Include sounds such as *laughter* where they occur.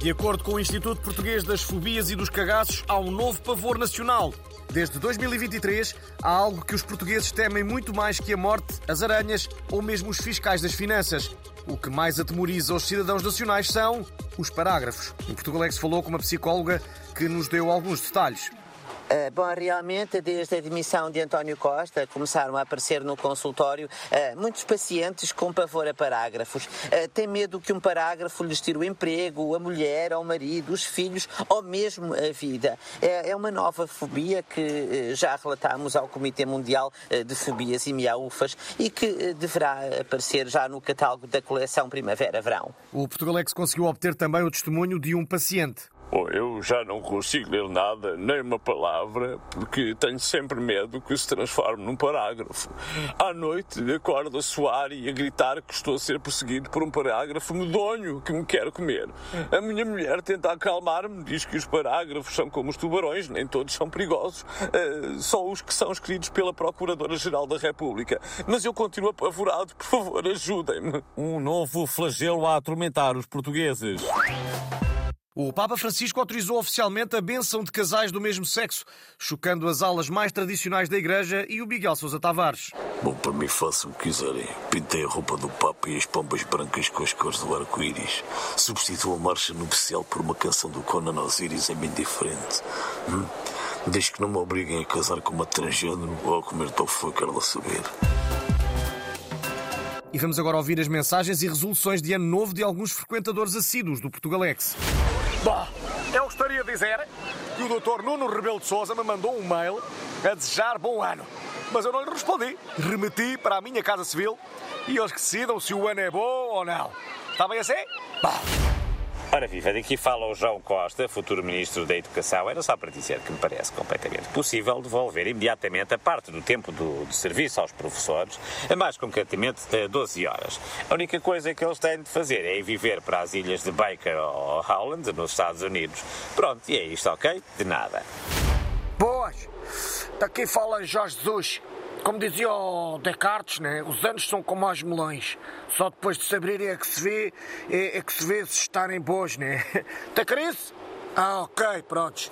De acordo com o Instituto Português das Fobias e dos Cagaços, há um novo pavor nacional. Desde 2023, há algo que os portugueses temem muito mais que a morte, as aranhas ou mesmo os fiscais das finanças. O que mais atemoriza os cidadãos nacionais são os parágrafos. Em Portugal é falou com uma psicóloga que nos deu alguns detalhes. Uh, bom, realmente, desde a demissão de António Costa, começaram a aparecer no consultório uh, muitos pacientes com pavor a parágrafos. Uh, têm medo que um parágrafo lhes tire o emprego, a mulher, o marido, os filhos ou mesmo a vida. É, é uma nova fobia que já relatámos ao Comitê Mundial de Fobias e Miaufas e que deverá aparecer já no catálogo da coleção Primavera-Verão. O Portugalex conseguiu obter também o testemunho de um paciente. Bom, eu já não consigo ler nada, nem uma palavra, porque tenho sempre medo que se transforme num parágrafo. À noite acordo a suar e a gritar que estou a ser perseguido por um parágrafo medonho que me quer comer. A minha mulher tenta acalmar-me, diz que os parágrafos são como os tubarões, nem todos são perigosos, uh, só os que são escritos pela Procuradora-Geral da República. Mas eu continuo apavorado, por favor, ajudem-me. Um novo flagelo a atormentar os portugueses. O Papa Francisco autorizou oficialmente a benção de casais do mesmo sexo, chocando as alas mais tradicionais da Igreja e o Miguel Sousa Tavares. Bom, para mim façam o que quiserem. Pintei a roupa do Papa e as pombas brancas com as cores do arco-íris. Substituo a marcha nupcial por uma canção do Conan Osiris, é bem diferente. Hum? Desde que não me obriguem a casar com uma transgênero ou a comer tofu, quero lá saber. E vamos agora ouvir as mensagens e resoluções de ano novo de alguns frequentadores assíduos do Portugalex. Bom, eu gostaria de dizer que o Dr. Nuno Rebelo de Souza me mandou um mail a desejar bom ano. Mas eu não lhe respondi. Remeti para a minha Casa Civil e eles decidam se o ano é bom ou não. Está bem assim? Bom. Ora viva, daqui fala o João Costa, futuro Ministro da Educação. Era só para dizer que me parece completamente possível devolver imediatamente a parte do tempo do, de serviço aos professores, mais concretamente 12 horas. A única coisa que eles têm de fazer é ir viver para as ilhas de Baker ou Howland, nos Estados Unidos. Pronto, e é isto, ok? De nada. Boas! Daqui fala Jorge Jesus. Como dizia o Descartes, né? os anos são como os melões. Só depois de se abrirem é que se vê, é, é que se vê se estarem bons, né? *laughs* Tá crise? Ah, ok, prontos.